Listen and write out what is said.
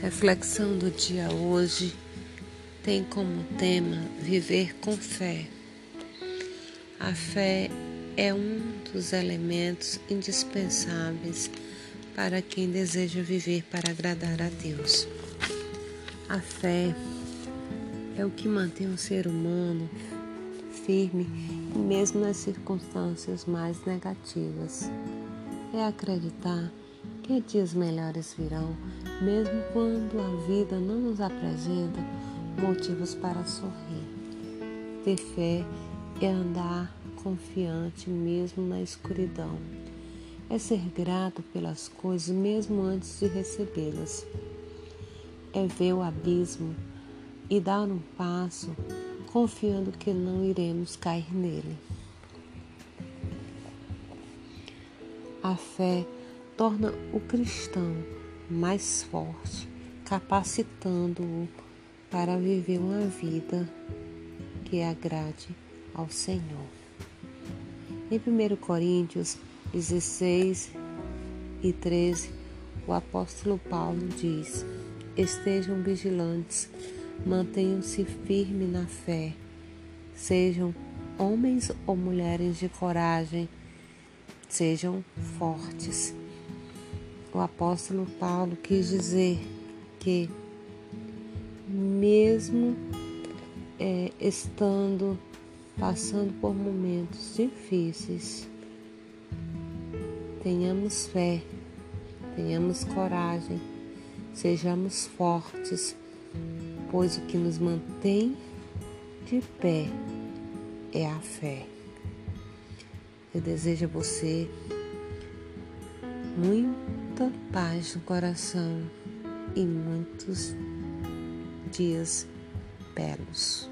reflexão do dia hoje tem como tema viver com fé. A fé é um dos elementos indispensáveis para quem deseja viver para agradar a Deus. A fé é o que mantém o ser humano firme mesmo nas circunstâncias mais negativas. É acreditar que dias melhores virão, mesmo quando a vida não nos apresenta motivos para sorrir. Ter fé é andar confiante mesmo na escuridão. É ser grato pelas coisas mesmo antes de recebê-las. É ver o abismo e dar um passo confiando que não iremos cair nele. A fé torna o cristão mais forte, capacitando-o para viver uma vida que agrade ao Senhor. Em 1 Coríntios 16 e 13, o apóstolo Paulo diz: Estejam vigilantes, mantenham-se firmes na fé, sejam homens ou mulheres de coragem sejam fortes. O apóstolo Paulo quis dizer que, mesmo é, estando passando por momentos difíceis, tenhamos fé, tenhamos coragem, sejamos fortes, pois o que nos mantém de pé é a fé. Eu desejo a você paz no coração e muitos dias belos.